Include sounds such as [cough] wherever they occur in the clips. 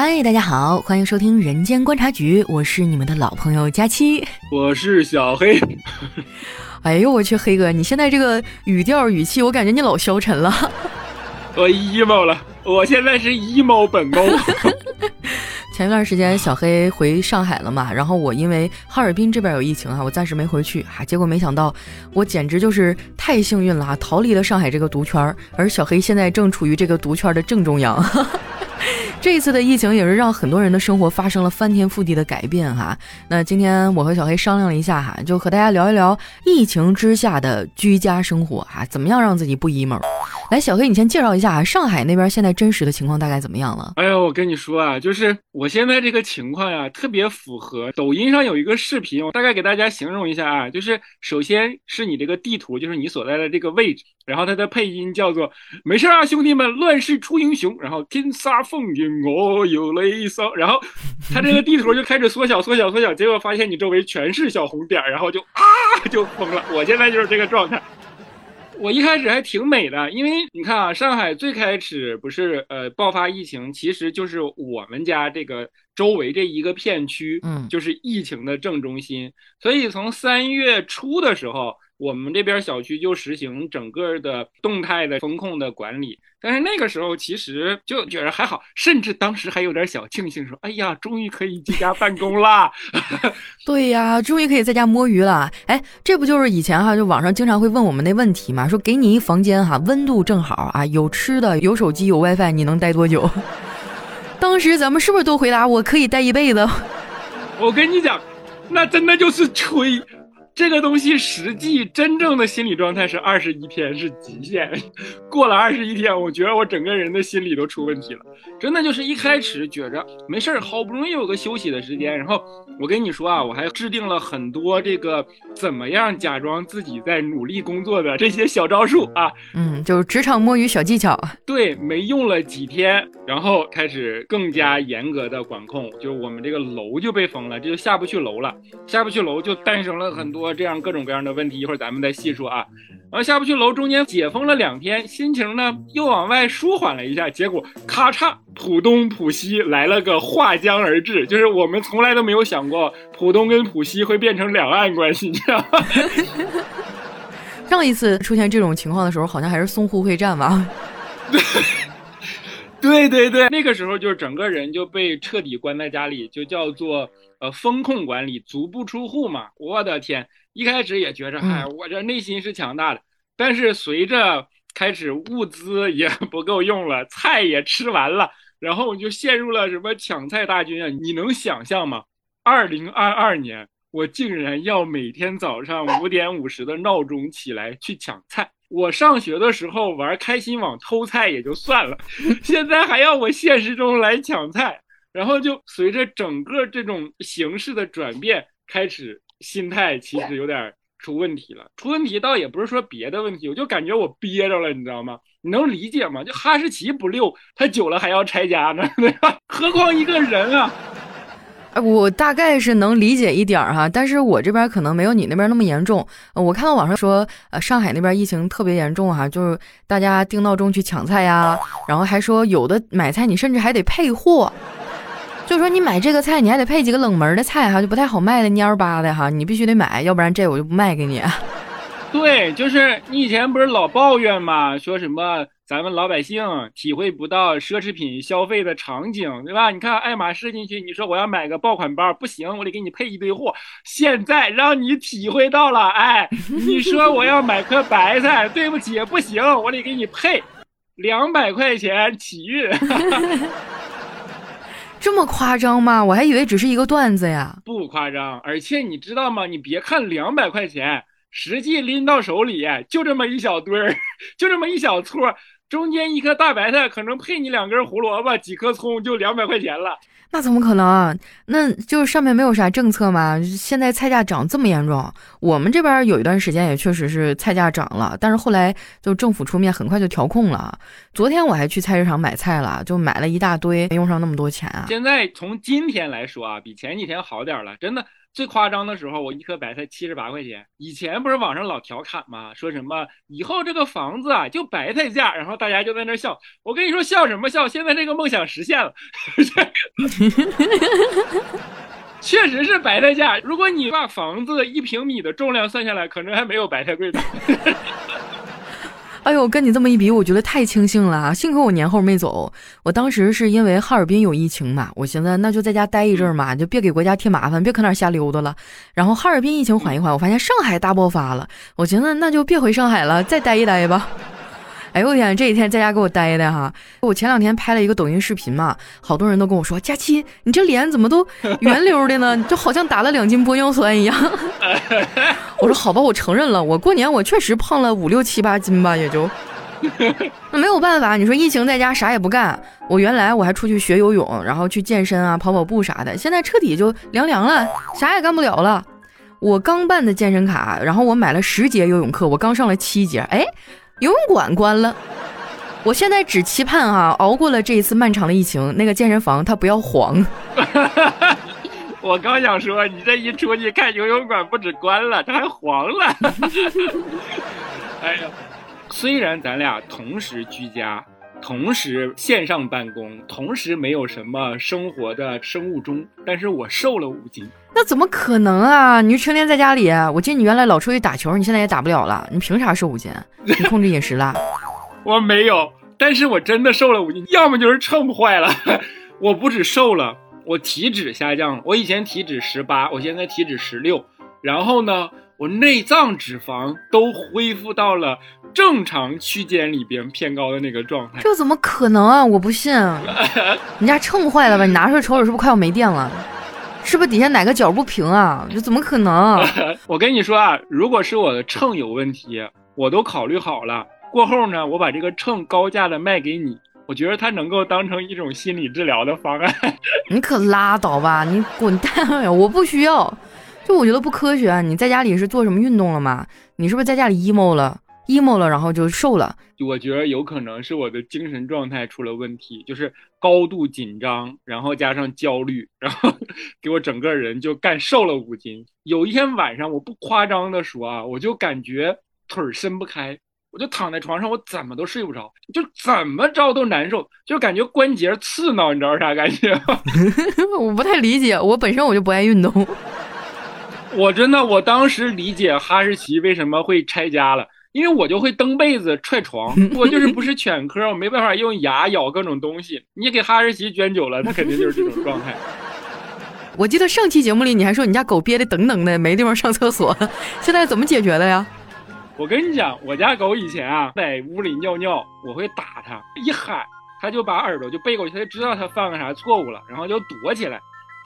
嗨，大家好，欢迎收听《人间观察局》，我是你们的老朋友佳期，我是小黑。[laughs] 哎呦我去，黑哥，你现在这个语调语气，我感觉你老消沉了。[laughs] 我 emo 了，我现在是 emo 本猫。[laughs] 前一段时间小黑回上海了嘛，然后我因为哈尔滨这边有疫情啊，我暂时没回去哈。结果没想到，我简直就是太幸运了啊，逃离了上海这个毒圈，而小黑现在正处于这个毒圈的正中央。这一次的疫情也是让很多人的生活发生了翻天覆地的改变哈。那今天我和小黑商量了一下哈，就和大家聊一聊疫情之下的居家生活哈，怎么样让自己不 emo？来，小黑你先介绍一下啊上海那边现在真实的情况大概怎么样了？哎呦，我跟你说啊，就是我现在这个情况呀，特别符合抖音上有一个视频，我大概给大家形容一下啊，就是首先是你这个地图，就是你所在的这个位置。然后它的配音叫做“没事啊，兄弟们，乱世出英雄”。然后天杀风云，我有雷骚。[laughs] 然后它这个地图就开始缩小、缩小、缩小，结果发现你周围全是小红点，然后就啊，[laughs] 就疯了。我现在就是这个状态。我一开始还挺美的，因为你看啊，上海最开始不是呃爆发疫情，其实就是我们家这个周围这一个片区，嗯，就是疫情的正中心。所以从三月初的时候。我们这边小区就实行整个的动态的风控的管理，但是那个时候其实就觉得还好，甚至当时还有点小庆幸，说：“哎呀，终于可以居家办公啦！” [laughs] 对呀，终于可以在家摸鱼了。哎，这不就是以前哈，就网上经常会问我们那问题嘛，说给你一房间哈，温度正好啊，有吃的，有手机，有 WiFi，你能待多久？[laughs] 当时咱们是不是都回答我可以待一辈子？[laughs] 我跟你讲，那真的就是吹。这个东西实际真正的心理状态是二十一天是极限，过了二十一天，我觉得我整个人的心理都出问题了。真的就是一开始觉着没事儿，好不容易有个休息的时间，然后我跟你说啊，我还制定了很多这个怎么样假装自己在努力工作的这些小招数啊，嗯，就是职场摸鱼小技巧。对，没用了几天，然后开始更加严格的管控，就是我们这个楼就被封了，这就下不去楼了，下不去楼就诞生了很多。这样各种各样的问题，一会儿咱们再细说啊。然后下不去楼，中间解封了两天，心情呢又往外舒缓了一下，结果咔嚓，浦东浦西来了个划江而治，就是我们从来都没有想过浦东跟浦西会变成两岸关系，你知道吗？[laughs] 上一次出现这种情况的时候，好像还是淞沪会战吧？[laughs] 对对对，那个时候就是整个人就被彻底关在家里，就叫做呃风控管理，足不出户嘛。我的天，一开始也觉着，哎，我这内心是强大的。但是随着开始物资也 [laughs] 不够用了，菜也吃完了，然后就陷入了什么抢菜大军啊！你能想象吗？二零二二年，我竟然要每天早上五点五十的闹钟起来去抢菜。我上学的时候玩开心网偷菜也就算了，[laughs] 现在还要我现实中来抢菜，然后就随着整个这种形式的转变，开始心态其实有点出问题了。出问题倒也不是说别的问题，我就感觉我憋着了，你知道吗？你能理解吗？就哈士奇不溜，它久了还要拆家呢，对吧？[laughs] 何况一个人啊。我大概是能理解一点儿哈，但是我这边可能没有你那边那么严重。我看到网上说，呃，上海那边疫情特别严重哈，就是大家定闹钟去抢菜呀，然后还说有的买菜你甚至还得配货，就说你买这个菜你还得配几个冷门的菜哈，就不太好卖的蔫巴的哈，你必须得买，要不然这我就不卖给你。对，就是你以前不是老抱怨吗？说什么？咱们老百姓体会不到奢侈品消费的场景，对吧？你看爱马仕进去，你说我要买个爆款包，不行，我得给你配一堆货。现在让你体会到了，哎，你说我要买颗白菜，对不起，不行，我得给你配两百块钱起运。[laughs] 这么夸张吗？我还以为只是一个段子呀。不夸张，而且你知道吗？你别看两百块钱，实际拎到手里就这么一小堆儿，[laughs] 就这么一小撮儿。中间一颗大白菜可能配你两根胡萝卜，几颗葱就两百块钱了。那怎么可能？那就是上面没有啥政策吗？现在菜价涨这么严重，我们这边有一段时间也确实是菜价涨了，但是后来就政府出面很快就调控了。昨天我还去菜市场买菜了，就买了一大堆，没用上那么多钱啊。现在从今天来说啊，比前几天好点了，真的。最夸张的时候，我一颗白菜七十八块钱。以前不是网上老调侃吗？说什么以后这个房子啊就白菜价，然后大家就在那笑。我跟你说笑什么笑？现在这个梦想实现了，[laughs] 确实是白菜价。如果你把房子一平米的重量算下来，可能还没有白菜贵呢。哎呦，跟你这么一比，我觉得太庆幸了。幸亏我年后没走。我当时是因为哈尔滨有疫情嘛，我寻思那就在家待一阵嘛，就别给国家添麻烦，别搁那瞎溜达了。然后哈尔滨疫情缓一缓，我发现上海大爆发了，我寻思那就别回上海了，再待一待吧。哎呦我天，这几天在家给我待的哈！我前两天拍了一个抖音视频嘛，好多人都跟我说：“佳期，你这脸怎么都圆溜的呢？[laughs] 就好像打了两斤玻尿酸一样。[laughs] ”我说：“好吧，我承认了，我过年我确实胖了五六七八斤吧，也就 [laughs] 那没有办法。你说疫情在家啥也不干，我原来我还出去学游泳，然后去健身啊，跑跑步啥的，现在彻底就凉凉了，啥也干不了了。我刚办的健身卡，然后我买了十节游泳课，我刚上了七节，哎。”游泳馆关了，我现在只期盼啊，熬过了这一次漫长的疫情，那个健身房它不要黄。[laughs] 我刚想说，你这一出去看游泳馆不止关了，它还黄了。[laughs] 哎呀，虽然咱俩同时居家，同时线上办公，同时没有什么生活的生物钟，但是我瘦了五斤。那怎么可能啊！你就成天在家里，我记得你原来老出去打球，你现在也打不了了，你凭啥瘦五斤？你控制饮食了？[laughs] 我没有，但是我真的瘦了五斤，[laughs] 要么就是秤坏了。[laughs] 我不止瘦了，我体脂下降了。我以前体脂十八，我现在体脂十六。然后呢，我内脏脂肪都恢复到了正常区间里边偏高的那个状态。这怎么可能啊！我不信，你家秤坏了吧？你拿出来瞅瞅，是不是快要没电了？是不是底下哪个角不平啊？这怎么可能？[laughs] 我跟你说啊，如果是我的秤有问题，我都考虑好了。过后呢，我把这个秤高价的卖给你，我觉得它能够当成一种心理治疗的方案。[laughs] 你可拉倒吧，你滚蛋呀！我不需要，就我觉得不科学。你在家里是做什么运动了吗？你是不是在家里 emo 了？emo 了，然后就瘦了。我觉得有可能是我的精神状态出了问题，就是高度紧张，然后加上焦虑，然后给我整个人就干瘦了五斤。有一天晚上，我不夸张的说啊，我就感觉腿伸不开，我就躺在床上，我怎么都睡不着，就怎么着都难受，就感觉关节刺挠，你知道啥感觉？[laughs] 我不太理解，我本身我就不爱运动。[laughs] 我真的，我当时理解哈士奇为什么会拆家了。因为我就会蹬被子、踹床，我就是不是 [laughs] 犬科，我没办法用牙咬各种东西。你给哈士奇卷久了，它肯定就是这种状态。[laughs] 我记得上期节目里你还说你家狗憋得噔噔的，没地方上厕所，现在怎么解决的呀？我跟你讲，我家狗以前啊在屋里尿尿，我会打它，一喊它就把耳朵就背过去，它就知道它犯了啥错误了，然后就躲起来。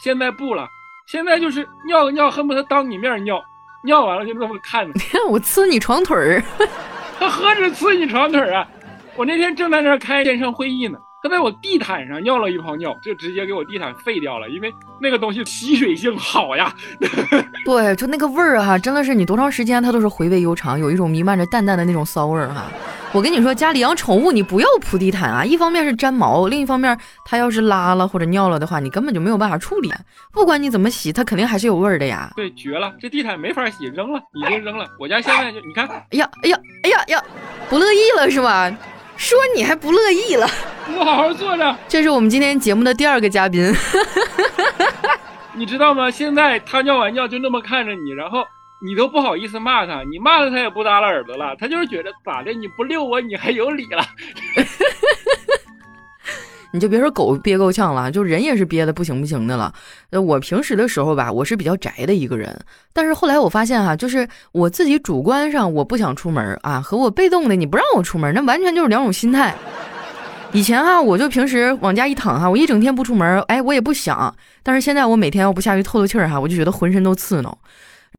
现在不了，现在就是尿个尿，恨不得当你面尿。尿完了就这么看着，[laughs] 我呲你床腿儿，他何止呲你床腿儿啊！我那天正在那开线上会议呢，他在我地毯上尿了一泡尿，就直接给我地毯废掉了，因为那个东西吸水性好呀。对，就那个味儿哈，真的是你多长时间它都是回味悠长，有一种弥漫着淡淡的那种骚味儿哈。我跟你说，家里养宠物，你不要铺地毯啊！一方面是粘毛，另一方面它要是拉了或者尿了的话，你根本就没有办法处理。不管你怎么洗，它肯定还是有味儿的呀。对，绝了！这地毯没法洗，扔了，已经扔了。我家现在就你看，哎呀，哎呀，哎呀呀，不乐意了是吧？说你还不乐意了？我好好坐着。这是我们今天节目的第二个嘉宾，[laughs] 你知道吗？现在他尿完尿就那么看着你，然后。你都不好意思骂他，你骂他他也不耷拉耳朵了，他就是觉得咋的？你不遛我，你还有理了？[laughs] [laughs] 你就别说狗憋够呛了，就人也是憋的不行不行的了。呃，我平时的时候吧，我是比较宅的一个人，但是后来我发现哈，就是我自己主观上我不想出门啊，和我被动的你不让我出门，那完全就是两种心态。以前哈，我就平时往家一躺哈，我一整天不出门，哎，我也不想。但是现在我每天要不下去透透气儿哈，我就觉得浑身都刺挠。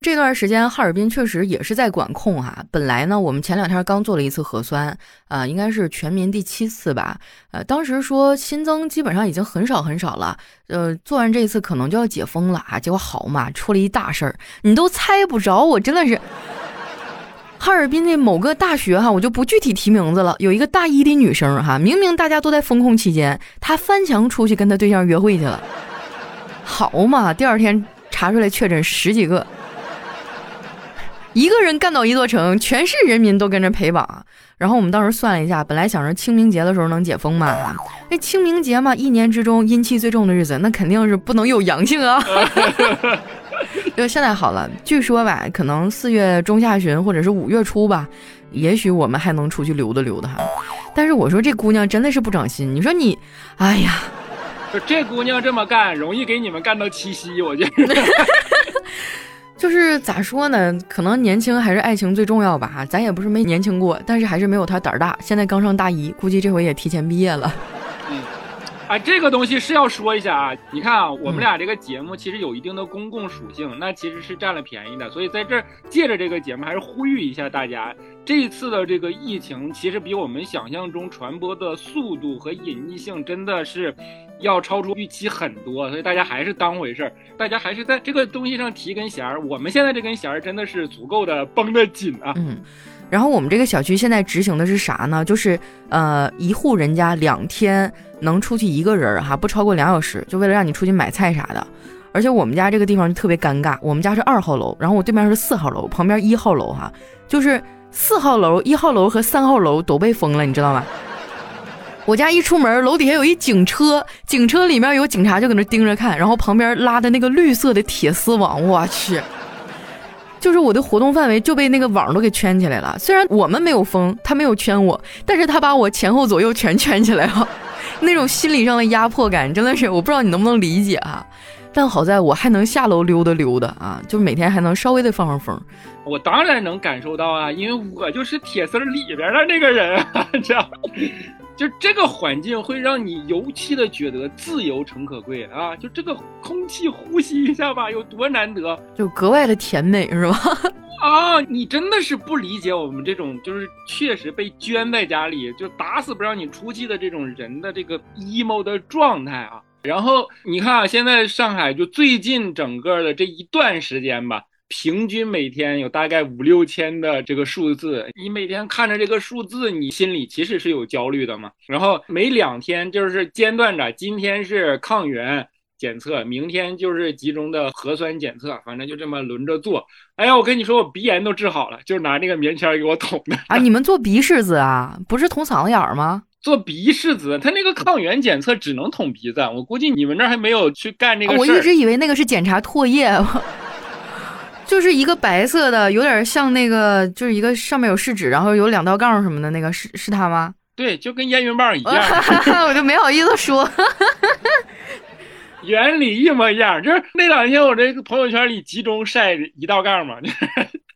这段时间哈尔滨确实也是在管控哈。本来呢，我们前两天刚做了一次核酸，啊，应该是全民第七次吧。呃，当时说新增基本上已经很少很少了。呃，做完这一次可能就要解封了啊。结果好嘛，出了一大事儿，你都猜不着。我真的是 [laughs] 哈尔滨的某个大学哈，我就不具体提名字了。有一个大一的女生哈，明明大家都在封控期间，她翻墙出去跟她对象约会去了。好嘛，第二天。查出来确诊十几个。一个人干倒一座城，全市人民都跟着陪绑。然后我们当时算了一下，本来想着清明节的时候能解封嘛，那清明节嘛，一年之中阴气最重的日子，那肯定是不能有 [laughs] 阳性啊。[laughs] 就现在好了，据说吧，可能四月中下旬或者是五月初吧，也许我们还能出去溜达溜达哈。但是我说这姑娘真的是不长心，你说你，哎呀，这姑娘这么干，容易给你们干到七夕，我觉得。[laughs] 就是咋说呢？可能年轻还是爱情最重要吧。咱也不是没年轻过，但是还是没有他胆儿大。现在刚上大一，估计这回也提前毕业了。嗯，啊，这个东西是要说一下啊。你看啊，我们俩这个节目其实有一定的公共属性，那其实是占了便宜的。所以在这儿借着这个节目，还是呼吁一下大家，这次的这个疫情其实比我们想象中传播的速度和隐匿性真的是。要超出预期很多，所以大家还是当回事儿，大家还是在这个东西上提根弦儿。我们现在这根弦儿真的是足够的绷得紧啊。嗯，然后我们这个小区现在执行的是啥呢？就是呃，一户人家两天能出去一个人儿哈，不超过两小时，就为了让你出去买菜啥的。而且我们家这个地方就特别尴尬，我们家是二号楼，然后我对面是四号楼，旁边一号楼哈，就是四号楼、一号楼和三号楼都被封了，你知道吗？我家一出门，楼底下有一警车，警车里面有警察就搁那盯着看，然后旁边拉的那个绿色的铁丝网，我去，就是我的活动范围就被那个网都给圈起来了。虽然我们没有封，他没有圈我，但是他把我前后左右全圈起来了，那种心理上的压迫感真的是我不知道你能不能理解啊。但好在我还能下楼溜达溜达啊，就每天还能稍微的放放风。我当然能感受到啊，因为我就是铁丝里边的那个人啊，知道。就这个环境会让你尤其的觉得自由诚可贵啊！就这个空气呼吸一下吧，有多难得，就格外的甜美，是吧？[laughs] 啊，你真的是不理解我们这种就是确实被圈在家里，就打死不让你出去的这种人的这个 emo 的状态啊！然后你看啊，现在上海就最近整个的这一段时间吧。平均每天有大概五六千的这个数字，你每天看着这个数字，你心里其实是有焦虑的嘛。然后每两天就是间断着，今天是抗原检测，明天就是集中的核酸检测，反正就这么轮着做。哎呀，我跟你说，我鼻炎都治好了，就是拿那个棉签给我捅的啊！你们做鼻拭子啊？不是捅嗓子眼儿吗？做鼻拭子，他那个抗原检测只能捅鼻子，我估计你们那儿还没有去干这个事儿。我一直以为那个是检查唾液。就是一个白色的，有点像那个，就是一个上面有试纸，然后有两道杠什么的那个，是是它吗？对，就跟烟云棒一样，[laughs] 我就没好意思说，[laughs] 原理一模一样。就是那两天我这个朋友圈里集中晒一道杠嘛。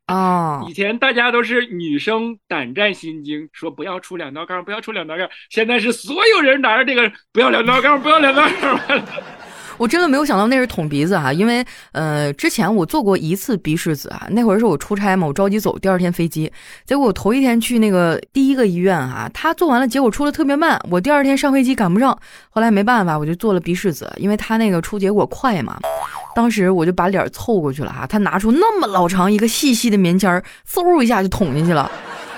哦，[laughs] 以前大家都是女生胆战心惊，说不要出两道杠，不要出两道杠。现在是所有人拿着这个，不要两道杠，不要两道杠。我真的没有想到那是捅鼻子哈，因为呃之前我做过一次鼻拭子啊，那会儿是我出差嘛，我着急走，第二天飞机，结果我头一天去那个第一个医院哈，他做完了，结果出的特别慢，我第二天上飞机赶不上，后来没办法，我就做了鼻拭子，因为他那个出结果快嘛，当时我就把脸凑过去了哈，他拿出那么老长一个细细的棉签儿，嗖一下就捅进去了，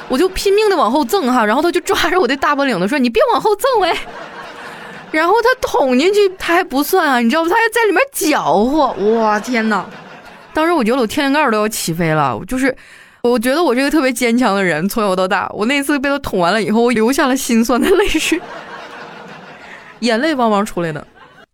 我就拼命的往后蹭哈，然后他就抓着我的大脖领子说：“你别往后蹭喂。”然后他捅进去，他还不算啊，你知道不？他还在里面搅和，哇天呐！当时我觉得我天灵盖都要起飞了，就是，我觉得我是个特别坚强的人，从小到大，我那次被他捅完了以后，我流下了心酸的泪水，眼泪汪汪出来的。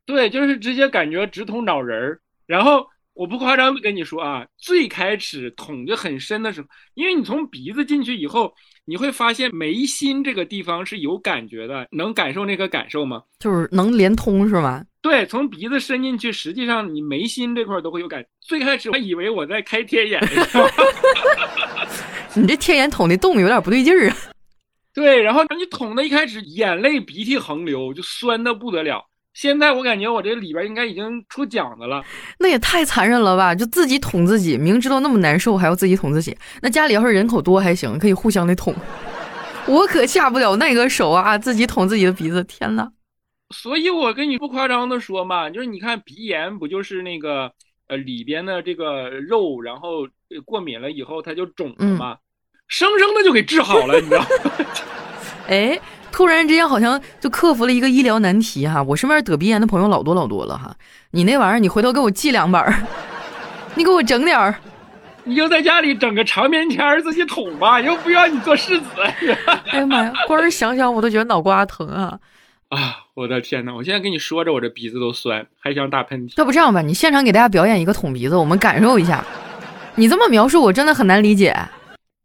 对，就是直接感觉直捅脑仁儿，然后。我不夸张跟你说啊，最开始捅的很深的时候，因为你从鼻子进去以后，你会发现眉心这个地方是有感觉的，能感受那个感受吗？就是能连通是吗？对，从鼻子伸进去，实际上你眉心这块都会有感。最开始我以为我在开天眼，[laughs] 你这天眼捅的洞有点不对劲儿啊。[laughs] 对，然后你捅的一开始眼泪鼻涕横流，就酸的不得了。现在我感觉我这里边应该已经出奖的了，那也太残忍了吧！就自己捅自己，明知道那么难受还要自己捅自己。那家里要是人口多还行，可以互相的捅。[laughs] 我可下不了那个手啊，自己捅自己的鼻子，天呐。所以我跟你不夸张的说嘛，就是你看鼻炎不就是那个呃里边的这个肉，然后过敏了以后它就肿了嘛，生生的就给治好了，你知道？[laughs] 哎。突然之间，好像就克服了一个医疗难题哈。我身边得鼻炎的朋友老多老多了哈。你那玩意儿，你回头给我寄两本儿。[laughs] 你给我整点儿。你就在家里整个长棉签自己捅吧，又不要你做世子。[laughs] 哎呀妈呀，光是想想我都觉得脑瓜疼啊！啊，我的天呐，我现在跟你说着，我这鼻子都酸，还想打喷嚏。要不这样吧，你现场给大家表演一个捅鼻子，我们感受一下。你这么描述，我真的很难理解。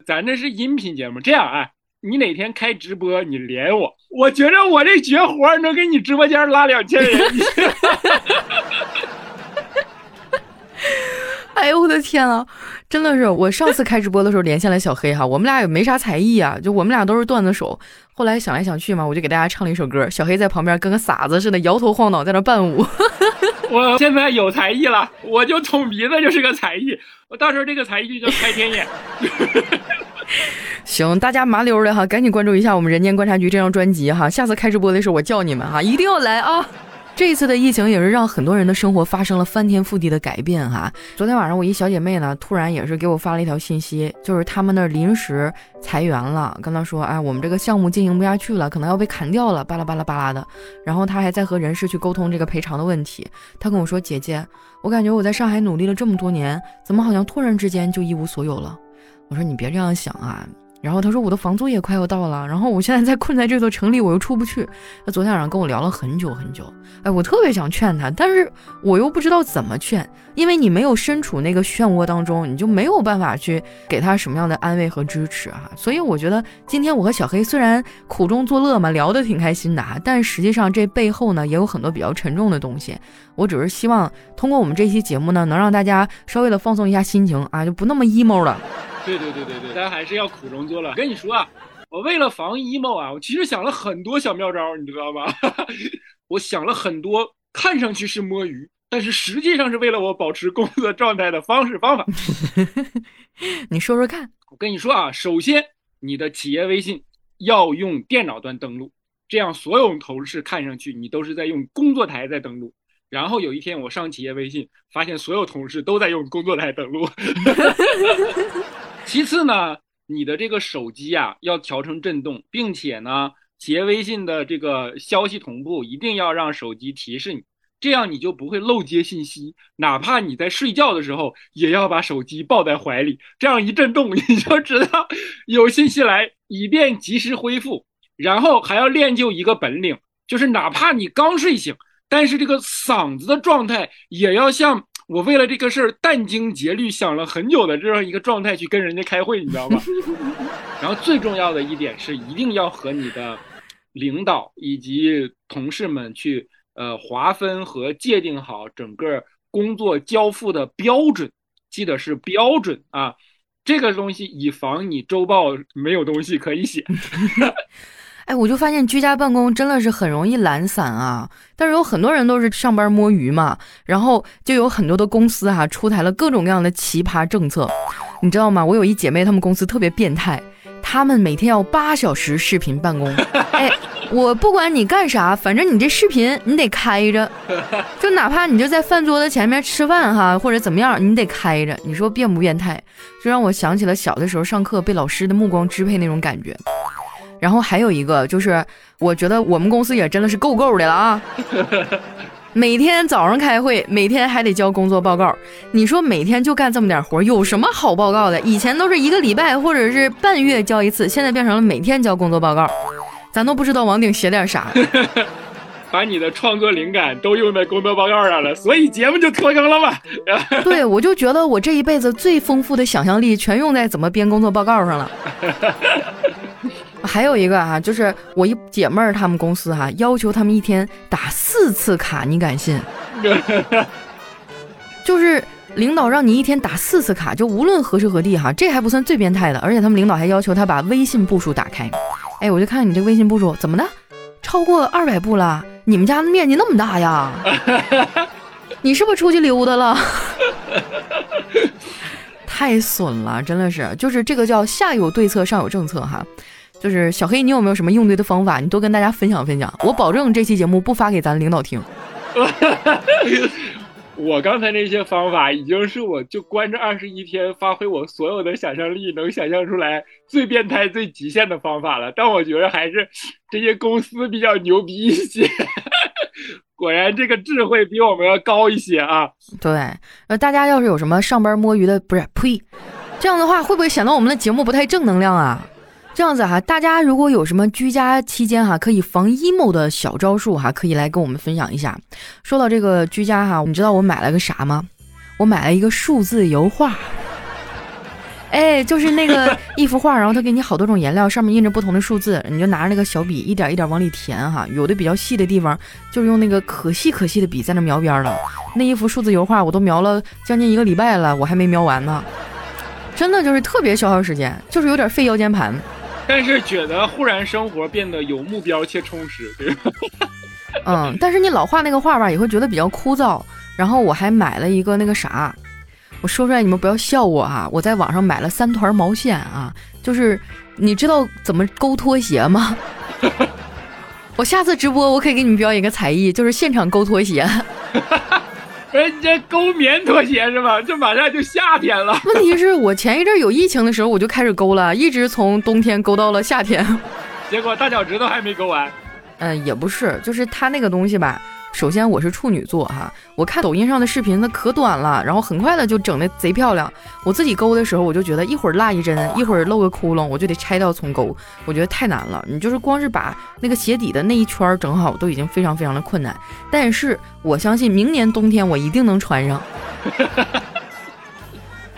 咱这是音频节目，这样啊，你哪天开直播，你连我，我觉着我这绝活能给你直播间拉两千人。[laughs] 哎呦我的天啊，真的是我上次开直播的时候连线了小黑哈，我们俩也没啥才艺啊，就我们俩都是段子手。后来想来想去嘛，我就给大家唱了一首歌，小黑在旁边跟个傻子似的摇头晃脑在那伴舞。[laughs] 我现在有才艺了，我就捅鼻子就是个才艺，我到时候这个才艺就叫开天眼。[laughs] 行，大家麻溜的哈，赶紧关注一下我们《人间观察局》这张专辑哈，下次开直播的时候我叫你们哈，一定要来啊。这一次的疫情也是让很多人的生活发生了翻天覆地的改变哈。昨天晚上我一小姐妹呢，突然也是给我发了一条信息，就是他们那儿临时裁员了，跟她说，哎，我们这个项目进行不下去了，可能要被砍掉了，巴拉巴拉巴拉的。然后她还在和人事去沟通这个赔偿的问题。她跟我说，姐姐，我感觉我在上海努力了这么多年，怎么好像突然之间就一无所有了？我说你别这样想啊。然后他说我的房租也快要到了，然后我现在在困在这座城里，我又出不去。他昨天晚上跟我聊了很久很久，哎，我特别想劝他，但是我又不知道怎么劝，因为你没有身处那个漩涡当中，你就没有办法去给他什么样的安慰和支持啊。所以我觉得今天我和小黑虽然苦中作乐嘛，聊得挺开心的啊，但实际上这背后呢也有很多比较沉重的东西。我只是希望通过我们这期节目呢，能让大家稍微的放松一下心情啊，就不那么 emo 了。对对对对对，咱还是要苦中作乐。跟你说啊，我为了防 emo 啊，我其实想了很多小妙招，你知道吗？[laughs] 我想了很多，看上去是摸鱼，但是实际上是为了我保持工作状态的方式方法。[laughs] 你说说看。我跟你说啊，首先你的企业微信要用电脑端登录，这样所有同事看上去你都是在用工作台在登录。然后有一天我上企业微信，发现所有同事都在用工作台登录。[laughs] 其次呢，你的这个手机啊要调成震动，并且呢，企业微信的这个消息同步一定要让手机提示你，这样你就不会漏接信息。哪怕你在睡觉的时候，也要把手机抱在怀里，这样一震动你就知道有信息来，以便及时恢复。然后还要练就一个本领，就是哪怕你刚睡醒。但是这个嗓子的状态也要像我为了这个事儿殚精竭虑想了很久的这样一个状态去跟人家开会，你知道吗？[laughs] 然后最重要的一点是，一定要和你的领导以及同事们去呃划分和界定好整个工作交付的标准，记得是标准啊，这个东西以防你周报没有东西可以写。[laughs] 哎，我就发现居家办公真的是很容易懒散啊！但是有很多人都是上班摸鱼嘛，然后就有很多的公司哈出台了各种各样的奇葩政策，你知道吗？我有一姐妹，她们公司特别变态，她们每天要八小时视频办公。哎，我不管你干啥，反正你这视频你得开着，就哪怕你就在饭桌子前面吃饭哈，或者怎么样，你得开着。你说变不变态？就让我想起了小的时候上课被老师的目光支配那种感觉。然后还有一个就是，我觉得我们公司也真的是够够的了啊！[laughs] 每天早上开会，每天还得交工作报告。你说每天就干这么点活，有什么好报告的？以前都是一个礼拜或者是半月交一次，现在变成了每天交工作报告。[laughs] 咱都不知道王鼎写点啥，[laughs] 把你的创作灵感都用在工作报告上了，所以节目就拖更了嘛。对，我就觉得我这一辈子最丰富的想象力全用在怎么编工作报告上了。还有一个啊，就是我一姐妹儿，他们公司哈要求他们一天打四次卡，你敢信？[laughs] 就是领导让你一天打四次卡，就无论何时何地哈，这还不算最变态的，而且他们领导还要求他把微信步数打开。哎，我就看你这微信步数怎么的，超过二百步了？你们家面积那么大呀？[laughs] 你是不是出去溜达了？[laughs] 太损了，真的是，就是这个叫下有对策，上有政策哈。就是小黑，你有没有什么应对的方法？你多跟大家分享分享。我保证这期节目不发给咱领导听。[laughs] 我刚才那些方法已经是我就关这二十一天，发挥我所有的想象力，能想象出来最变态、最极限的方法了。但我觉得还是这些公司比较牛逼一些。果然这个智慧比我们要高一些啊。对，呃，大家要是有什么上班摸鱼的，不是呸，这样的话会不会显得我们的节目不太正能量啊？这样子哈，大家如果有什么居家期间哈可以防 emo 的小招数哈，可以来跟我们分享一下。说到这个居家哈，你知道我买了个啥吗？我买了一个数字油画。[laughs] 哎，就是那个一幅画，然后他给你好多种颜料，上面印着不同的数字，你就拿着那个小笔一点一点往里填哈。有的比较细的地方，就是用那个可细可细的笔在那描边了。那一幅数字油画我都描了将近一个礼拜了，我还没描完呢。真的就是特别消耗时间，就是有点费腰间盘。但是觉得忽然生活变得有目标且充实，对吧？[laughs] 嗯，但是你老画那个画吧，也会觉得比较枯燥。然后我还买了一个那个啥。我说出来你们不要笑我啊！我在网上买了三团毛线啊，就是你知道怎么勾拖鞋吗？[laughs] 我下次直播我可以给你们表演一个才艺，就是现场勾拖鞋。人家勾棉拖鞋是吧？这马上就夏天了。问题是我前一阵有疫情的时候我就开始勾了，一直从冬天勾到了夏天。[laughs] 结果大脚趾头还没勾完。嗯，也不是，就是它那个东西吧。首先我是处女座哈，我看抖音上的视频那可短了，然后很快的就整的贼漂亮。我自己勾的时候，我就觉得一会儿落一针，一会儿露个窟窿，我就得拆掉重勾，我觉得太难了。你就是光是把那个鞋底的那一圈整好，都已经非常非常的困难。但是我相信明年冬天我一定能穿上。[laughs]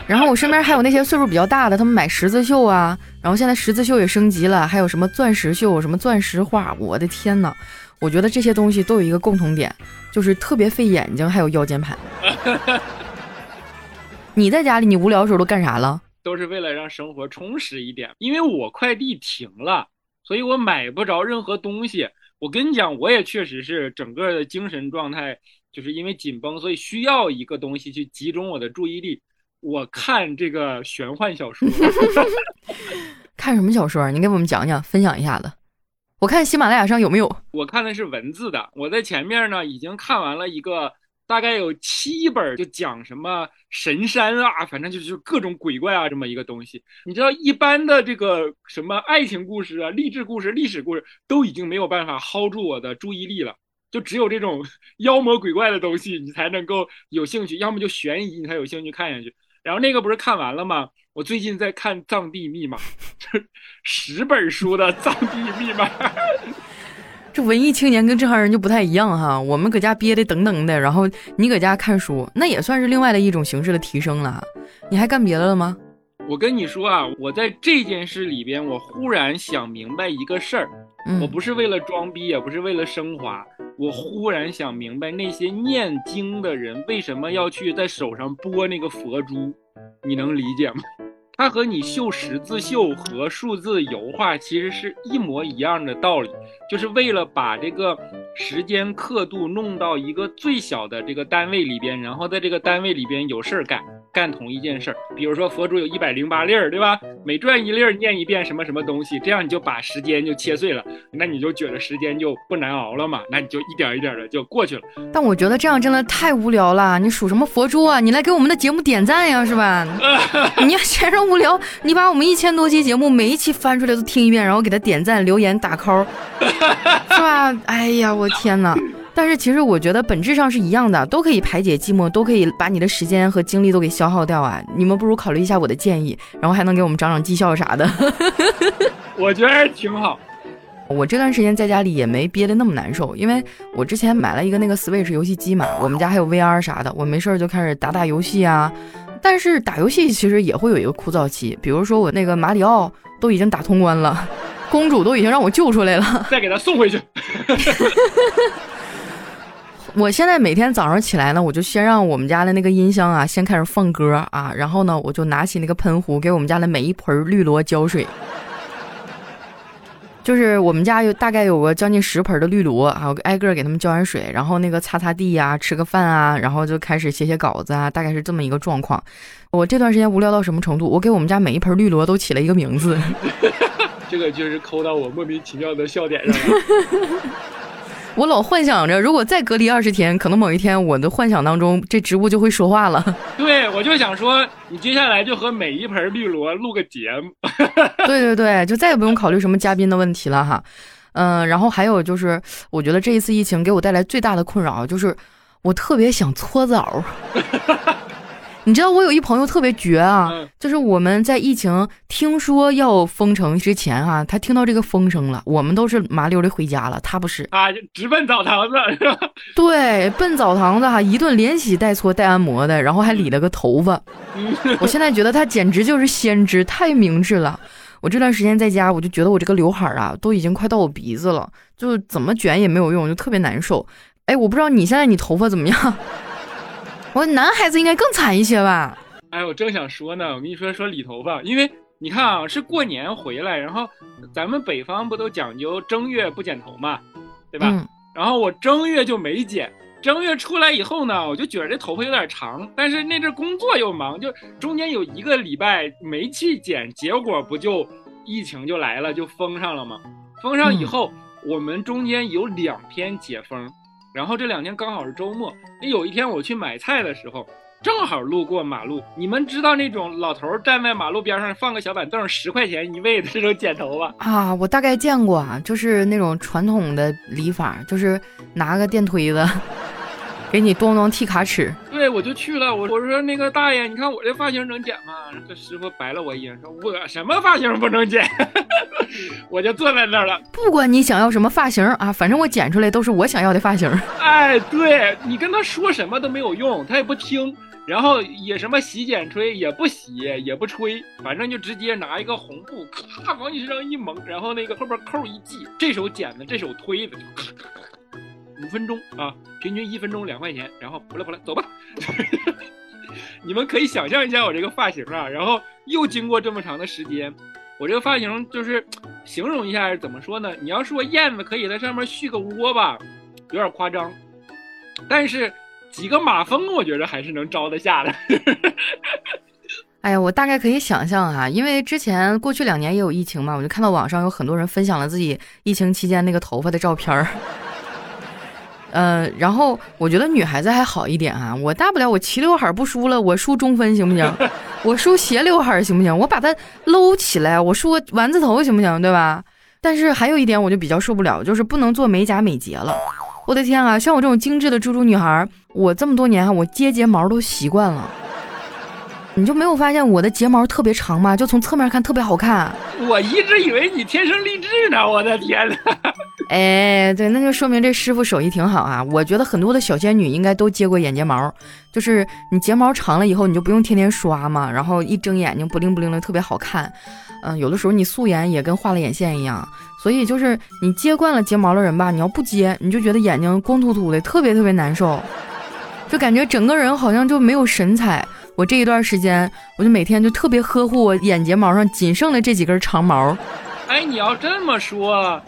然后我身边还有那些岁数比较大的，他们买十字绣啊，然后现在十字绣也升级了，还有什么钻石绣，什么钻石画，我的天呐！我觉得这些东西都有一个共同点，就是特别费眼睛，还有腰间盘。[laughs] 你在家里，你无聊的时候都干啥了？都是为了让生活充实一点。因为我快递停了，所以我买不着任何东西。我跟你讲，我也确实是整个的精神状态，就是因为紧绷，所以需要一个东西去集中我的注意力。我看这个玄幻小说。[laughs] 看什么小说？你给我们讲讲，分享一下子。我看喜马拉雅上有没有？我看的是文字的。我在前面呢，已经看完了一个大概有七本，就讲什么神山啊，反正就是各种鬼怪啊这么一个东西。你知道，一般的这个什么爱情故事啊、励志故事、历史故事，都已经没有办法薅住我的注意力了。就只有这种 [laughs] 妖魔鬼怪的东西，你才能够有兴趣；要么就悬疑，你才有兴趣看下去。然后那个不是看完了吗？我最近在看《藏地密码》，这十本书的《藏地密码》。这文艺青年跟正常人就不太一样哈。我们搁家憋的等等的，然后你搁家看书，那也算是另外的一种形式的提升了。你还干别的了吗？我跟你说啊，我在这件事里边，我忽然想明白一个事儿。我不是为了装逼，也不是为了升华，我忽然想明白，那些念经的人为什么要去在手上拨那个佛珠。你能理解吗？它和你绣十字绣和数字油画其实是一模一样的道理，就是为了把这个时间刻度弄到一个最小的这个单位里边，然后在这个单位里边有事儿干。干同一件事儿，比如说佛珠有一百零八粒儿，对吧？每转一粒儿念一遍什么什么东西，这样你就把时间就切碎了，那你就觉得时间就不难熬了嘛？那你就一点一点的就过去了。但我觉得这样真的太无聊了。你数什么佛珠啊？你来给我们的节目点赞呀，是吧？[laughs] 你要嫌人无聊，你把我们一千多期节目每一期翻出来都听一遍，然后给他点赞、留言、打 call，是吧？哎呀，我天哪！但是其实我觉得本质上是一样的，都可以排解寂寞，都可以把你的时间和精力都给消耗掉啊！你们不如考虑一下我的建议，然后还能给我们涨涨绩效啥的。[laughs] 我觉得挺好。我这段时间在家里也没憋得那么难受，因为我之前买了一个那个 Switch 游戏机嘛，我们家还有 VR 啥的，我没事儿就开始打打游戏啊。但是打游戏其实也会有一个枯燥期，比如说我那个马里奥都已经打通关了，公主都已经让我救出来了，[laughs] 再给他送回去。[laughs] 我现在每天早上起来呢，我就先让我们家的那个音箱啊，先开始放歌啊，然后呢，我就拿起那个喷壶，给我们家的每一盆绿萝浇水。[laughs] 就是我们家有大概有个将近十盆的绿萝啊，我挨个给他们浇完水，然后那个擦擦地呀，吃个饭啊，然后就开始写写稿子啊，大概是这么一个状况。我这段时间无聊到什么程度？我给我们家每一盆绿萝都起了一个名字。[laughs] 这个就是抠到我莫名其妙的笑点上了。[laughs] 我老幻想着，如果再隔离二十天，可能某一天我的幻想当中，这植物就会说话了。[laughs] 对，我就想说，你接下来就和每一盆绿萝录个节目。[laughs] 对对对，就再也不用考虑什么嘉宾的问题了哈。嗯，然后还有就是，我觉得这一次疫情给我带来最大的困扰就是，我特别想搓澡。[laughs] 你知道我有一朋友特别绝啊，就是我们在疫情听说要封城之前哈，他听到这个风声了，我们都是麻溜的回家了，他不是啊，直奔澡堂子是吧？[laughs] 对，奔澡堂子哈，一顿连洗带搓带按摩的，然后还理了个头发。我现在觉得他简直就是先知，太明智了。我这段时间在家，我就觉得我这个刘海啊，都已经快到我鼻子了，就怎么卷也没有用，就特别难受。哎，我不知道你现在你头发怎么样？我男孩子应该更惨一些吧？哎，我正想说呢，我跟你说说理头发，因为你看啊，是过年回来，然后咱们北方不都讲究正月不剪头嘛，对吧？然后我正月就没剪，正月出来以后呢，我就觉得这头发有点长，但是那阵工作又忙，就中间有一个礼拜没去剪，结果不就疫情就来了，就封上了吗？封上以后，我们中间有两天解封。然后这两天刚好是周末，那有一天我去买菜的时候，正好路过马路。你们知道那种老头站在马路边上放个小板凳，十块钱一位的这种剪头发啊？我大概见过啊，就是那种传统的理发，就是拿个电推子。给你咚咚剃卡尺，对我就去了。我我说那个大爷，你看我这发型能剪吗？这师傅白了我一眼，说我什么发型不能剪？[laughs] 我就坐在那儿了。不管你想要什么发型啊，反正我剪出来都是我想要的发型。哎，对你跟他说什么都没有用，他也不听。然后也什么洗剪吹也不洗也不吹，反正就直接拿一个红布咔往你身上一蒙，然后那个后边扣一系，这手剪的，这手推的，咔咔咔。五分钟啊，平均一分钟两块钱，然后不了不了，走吧。[laughs] 你们可以想象一下我这个发型啊，然后又经过这么长的时间，我这个发型就是形容一下怎么说呢？你要说燕子可以在上面续个窝吧，有点夸张，但是几个马蜂我觉得还是能招得下的。哎呀，我大概可以想象啊，因为之前过去两年也有疫情嘛，我就看到网上有很多人分享了自己疫情期间那个头发的照片儿。嗯，然后我觉得女孩子还好一点啊，我大不了我齐刘海不梳了，我梳中分行不行？[laughs] 我梳斜刘海行不行？我把它搂起来，我梳个丸子头行不行？对吧？但是还有一点我就比较受不了，就是不能做美甲美睫了。我的天啊，像我这种精致的猪猪女孩，我这么多年哈，我接睫毛都习惯了。你就没有发现我的睫毛特别长吗？就从侧面看特别好看。我一直以为你天生丽质呢，我的天呐。[laughs] 哎，对，那就说明这师傅手艺挺好啊。我觉得很多的小仙女应该都接过眼睫毛，就是你睫毛长了以后，你就不用天天刷嘛，然后一睁眼睛不灵不灵的，特别好看。嗯，有的时候你素颜也跟画了眼线一样，所以就是你接惯了睫毛的人吧，你要不接，你就觉得眼睛光秃秃的，特别特别难受，就感觉整个人好像就没有神采。我这一段时间，我就每天就特别呵护我眼睫毛上仅剩的这几根长毛。哎，你要这么说，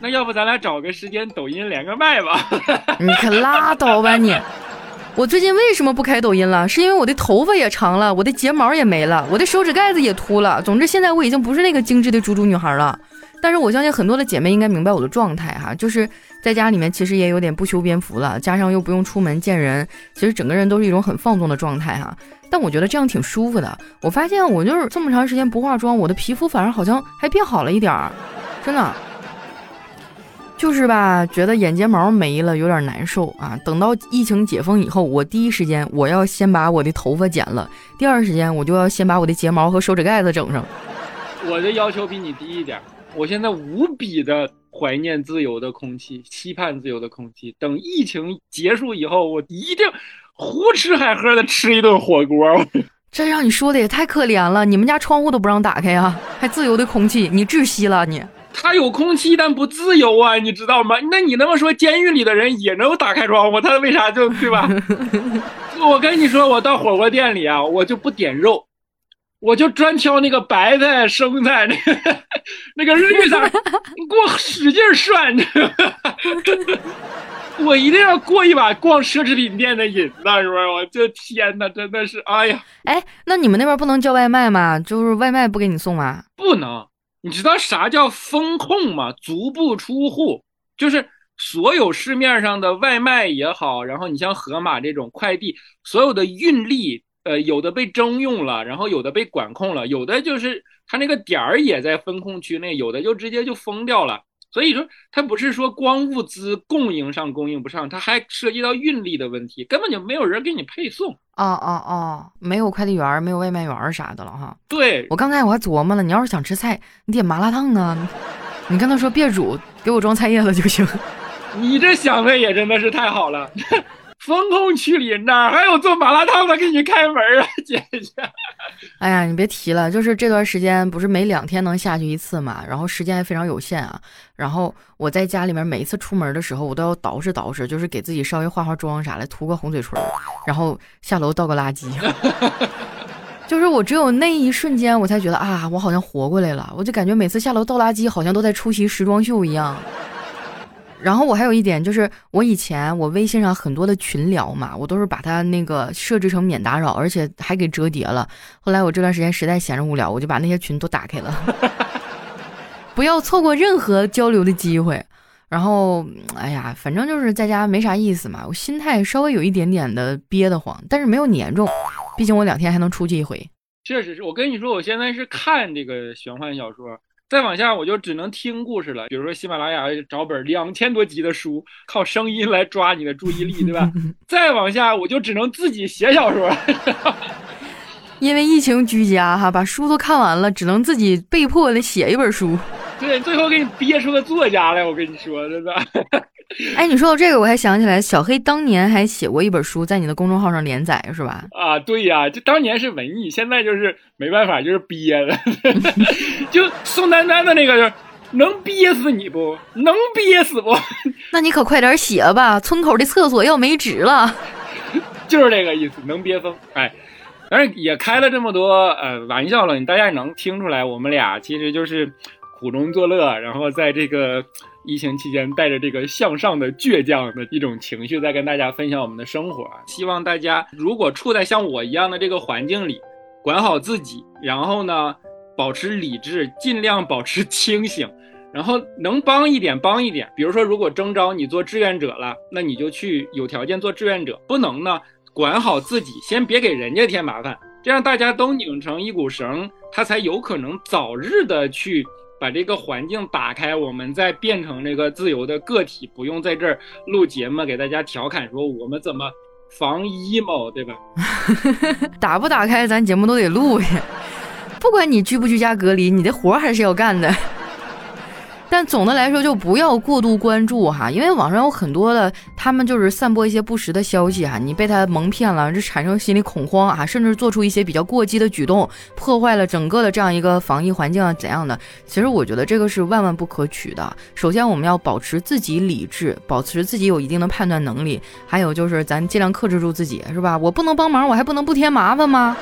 那要不咱俩找个时间抖音连个麦吧？[laughs] 你可拉倒吧你！我最近为什么不开抖音了？是因为我的头发也长了，我的睫毛也没了，我的手指盖子也秃了。总之，现在我已经不是那个精致的猪猪女孩了。但是我相信很多的姐妹应该明白我的状态哈，就是在家里面其实也有点不修边幅了，加上又不用出门见人，其实整个人都是一种很放纵的状态哈。但我觉得这样挺舒服的。我发现我就是这么长时间不化妆，我的皮肤反而好像还变好了一点儿，真的。就是吧，觉得眼睫毛没了有点难受啊。等到疫情解封以后，我第一时间我要先把我的头发剪了，第二时间我就要先把我的睫毛和手指盖子整上。我的要求比你低一点。我现在无比的怀念自由的空气，期盼自由的空气。等疫情结束以后，我一定胡吃海喝的吃一顿火锅。这让你说的也太可怜了，你们家窗户都不让打开呀，还自由的空气，你窒息了你？他有空气，但不自由啊，你知道吗？那你那么说，监狱里的人也能打开窗户，他为啥就对吧？[laughs] 我跟你说，我到火锅店里啊，我就不点肉。我就专挑那个白菜、生菜，那个那个绿菜，你给我使劲涮！[laughs] 我一定要过一把逛奢侈品店的瘾子，是不是？我这天哪，真的是，哎呀！哎，那你们那边不能叫外卖吗？就是外卖不给你送吗？不能。你知道啥叫风控吗？足不出户，就是所有市面上的外卖也好，然后你像盒马这种快递，所有的运力。呃，有的被征用了，然后有的被管控了，有的就是他那个点儿也在风控区内，有的就直接就封掉了。所以说，它不是说光物资供应上供应不上，它还涉及到运力的问题，根本就没有人给你配送。哦哦哦，没有快递员，没有外卖员啥的了哈。对我刚才我还琢磨了，你要是想吃菜，你点麻辣烫啊。你跟他说别煮，给我装菜叶子就行。你这想的也真的是太好了。封控区里哪还有做麻辣烫的给你开门啊，姐姐？哎呀，你别提了，就是这段时间不是每两天能下去一次嘛，然后时间还非常有限啊。然后我在家里面每一次出门的时候，我都要捯饬捯饬，就是给自己稍微化化妆啥的，涂个红嘴唇，然后下楼倒个垃圾。[laughs] 就是我只有那一瞬间，我才觉得啊，我好像活过来了。我就感觉每次下楼倒垃圾，好像都在出席时装秀一样。然后我还有一点就是，我以前我微信上很多的群聊嘛，我都是把它那个设置成免打扰，而且还给折叠了。后来我这段时间实在闲着无聊，我就把那些群都打开了，不要错过任何交流的机会。然后，哎呀，反正就是在家没啥意思嘛，我心态稍微有一点点的憋得慌，但是没有你严重，毕竟我两天还能出去一回。确实是我跟你说，我现在是看这个玄幻小说。再往下我就只能听故事了，比如说喜马拉雅找本两千多集的书，靠声音来抓你的注意力，对吧？[laughs] 再往下我就只能自己写小说，[laughs] 因为疫情居家哈，把书都看完了，只能自己被迫的写一本书。对，最后给你憋出个作家来，我跟你说，真的。[laughs] 哎，你说到这个，我还想起来，小黑当年还写过一本书，在你的公众号上连载，是吧？[laughs] 啊，对呀，就当年是文艺，现在就是没办法，就是憋了。[laughs] 就宋丹丹的那个，能憋死你不能憋死不？那你可快点写吧，村口的厕所要没纸了。就是这个意思，能憋疯。哎，但是也开了这么多呃玩笑了，你大家也能听出来，我们俩其实就是苦中作乐，然后在这个。疫情期间，带着这个向上的倔强的一种情绪，在跟大家分享我们的生活。希望大家如果处在像我一样的这个环境里，管好自己，然后呢，保持理智，尽量保持 [laughs] 清醒，然后能帮一点帮一点。比如说，如果征召你做志愿者了，那你就去有条件做志愿者；不能呢，管好自己，先别给人家添麻烦。这样大家都拧成一股绳，他才有可能早日的去。把这个环境打开，我们再变成那个自由的个体，不用在这儿录节目给大家调侃说我们怎么防 emo，对吧？[laughs] 打不打开，咱节目都得录呀。不管你居不居家隔离，你的活还是要干的。但总的来说，就不要过度关注哈，因为网上有很多的，他们就是散播一些不实的消息哈，你被他蒙骗了，就产生心理恐慌啊，甚至做出一些比较过激的举动，破坏了整个的这样一个防疫环境啊怎样的？其实我觉得这个是万万不可取的。首先，我们要保持自己理智，保持自己有一定的判断能力，还有就是咱尽量克制住自己，是吧？我不能帮忙，我还不能不添麻烦吗？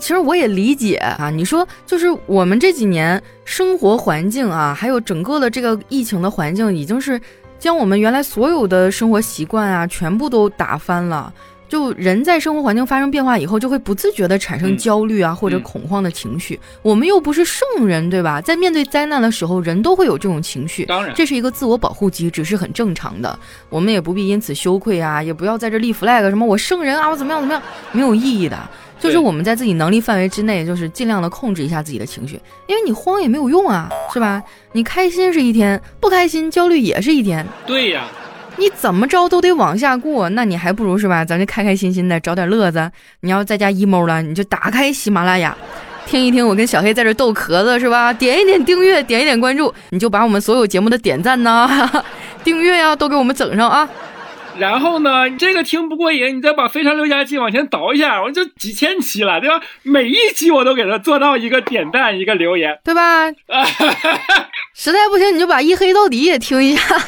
其实我也理解啊，你说就是我们这几年生活环境啊，还有整个的这个疫情的环境，已经是将我们原来所有的生活习惯啊，全部都打翻了。就人在生活环境发生变化以后，就会不自觉的产生焦虑啊或者恐慌的情绪。我们又不是圣人，对吧？在面对灾难的时候，人都会有这种情绪，当然，这是一个自我保护机制，是很正常的。我们也不必因此羞愧啊，也不要在这立 flag，什么我圣人啊，我怎么样怎么样，没有意义的。就是我们在自己能力范围之内，就是尽量的控制一下自己的情绪，因为你慌也没有用啊，是吧？你开心是一天，不开心焦虑也是一天。对呀，你怎么着都得往下过，那你还不如是吧？咱就开开心心的找点乐子。你要在家 emo 了，你就打开喜马拉雅，听一听我跟小黑在这逗壳子，是吧？点一点订阅，点一点关注，你就把我们所有节目的点赞呐、[laughs] 订阅呀都给我们整上啊。然后呢，这个听不过瘾，你再把《非常六加七》往前倒一下，我就几千期了，对吧？每一期我都给他做到一个点赞，一个留言，对吧？[laughs] 实在不行，你就把《一黑到底》也听一下。[laughs]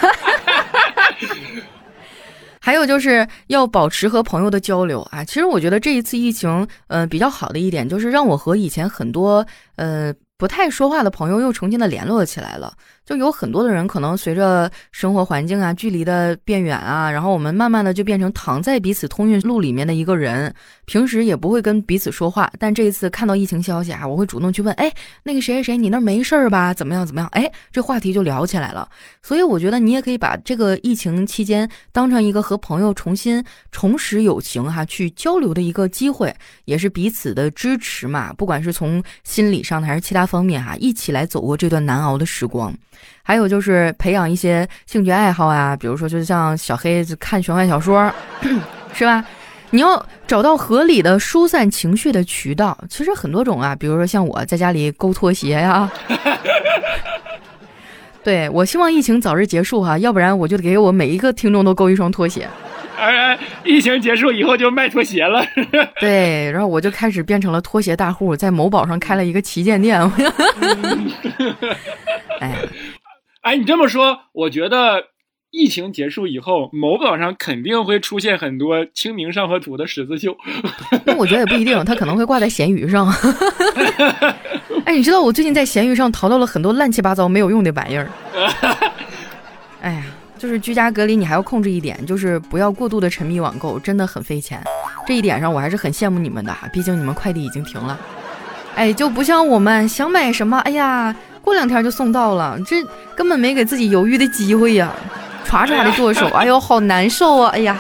还有就是要保持和朋友的交流啊。其实我觉得这一次疫情，呃，比较好的一点就是让我和以前很多呃不太说话的朋友又重新的联络起来了。就有很多的人可能随着生活环境啊、距离的变远啊，然后我们慢慢的就变成躺在彼此通讯录里面的一个人，平时也不会跟彼此说话。但这一次看到疫情消息啊，我会主动去问，哎，那个谁谁谁，你那没事儿吧？怎么样怎么样？哎，这话题就聊起来了。所以我觉得你也可以把这个疫情期间当成一个和朋友重新重拾友情哈，去交流的一个机会，也是彼此的支持嘛。不管是从心理上的还是其他方面哈，一起来走过这段难熬的时光。还有就是培养一些兴趣爱好啊，比如说就像小黑看玄幻小说，[clears throat] 是吧？你要找到合理的疏散情绪的渠道，其实很多种啊，比如说像我在家里勾拖鞋呀。[laughs] 对我希望疫情早日结束哈，要不然我就得给我每一个听众都勾一双拖鞋。哎，疫情结束以后就卖拖鞋了。[laughs] 对，然后我就开始变成了拖鞋大户，在某宝上开了一个旗舰店。[laughs] 哎，哎，你这么说，我觉得。疫情结束以后，某宝上肯定会出现很多《清明上河图》的十字绣。那我觉得也不一定，它可能会挂在闲鱼上。[laughs] 哎，你知道我最近在闲鱼上淘到了很多乱七八糟没有用的玩意儿。哎呀，就是居家隔离，你还要控制一点，就是不要过度的沉迷网购，真的很费钱。这一点上我还是很羡慕你们的，毕竟你们快递已经停了。哎，就不像我们想买什么，哎呀，过两天就送到了，这根本没给自己犹豫的机会呀。唰唰的剁手，哎呦，好难受啊！哎呀，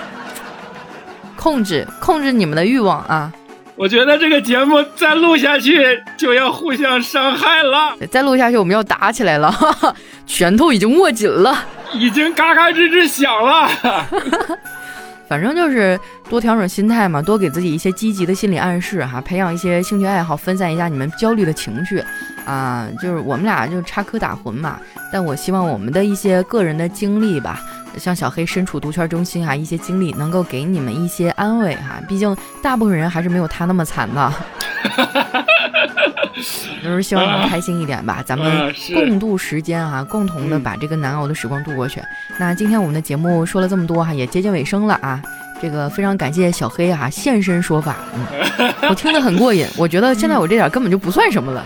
控制控制你们的欲望啊！我觉得这个节目再录下去就要互相伤害了，再录下去我们要打起来了，[laughs] 拳头已经握紧了，已经嘎嘎吱吱响了。[laughs] 反正就是多调整心态嘛，多给自己一些积极的心理暗示哈，培养一些兴趣爱好，分散一下你们焦虑的情绪啊。就是我们俩就插科打诨嘛，但我希望我们的一些个人的经历吧，像小黑身处毒圈中心啊，一些经历能够给你们一些安慰哈。毕竟大部分人还是没有他那么惨的。[laughs] 就是希望你们开心一点吧，咱们共度时间哈，共同的把这个难熬的时光度过去。那今天我们的节目说了这么多哈，也接近尾声了啊。这个非常感谢小黑哈现身说法，嗯，我听得很过瘾。我觉得现在我这点根本就不算什么了。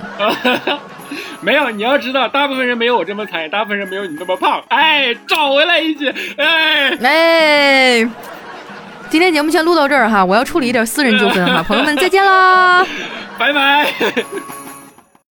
[laughs] 没有，你要知道，大部分人没有我这么惨，大部分人没有你那么胖。哎，找回来一句，哎哎。今天节目先录到这儿哈，我要处理一点私人纠纷哈，[laughs] 朋友们再见啦，拜拜。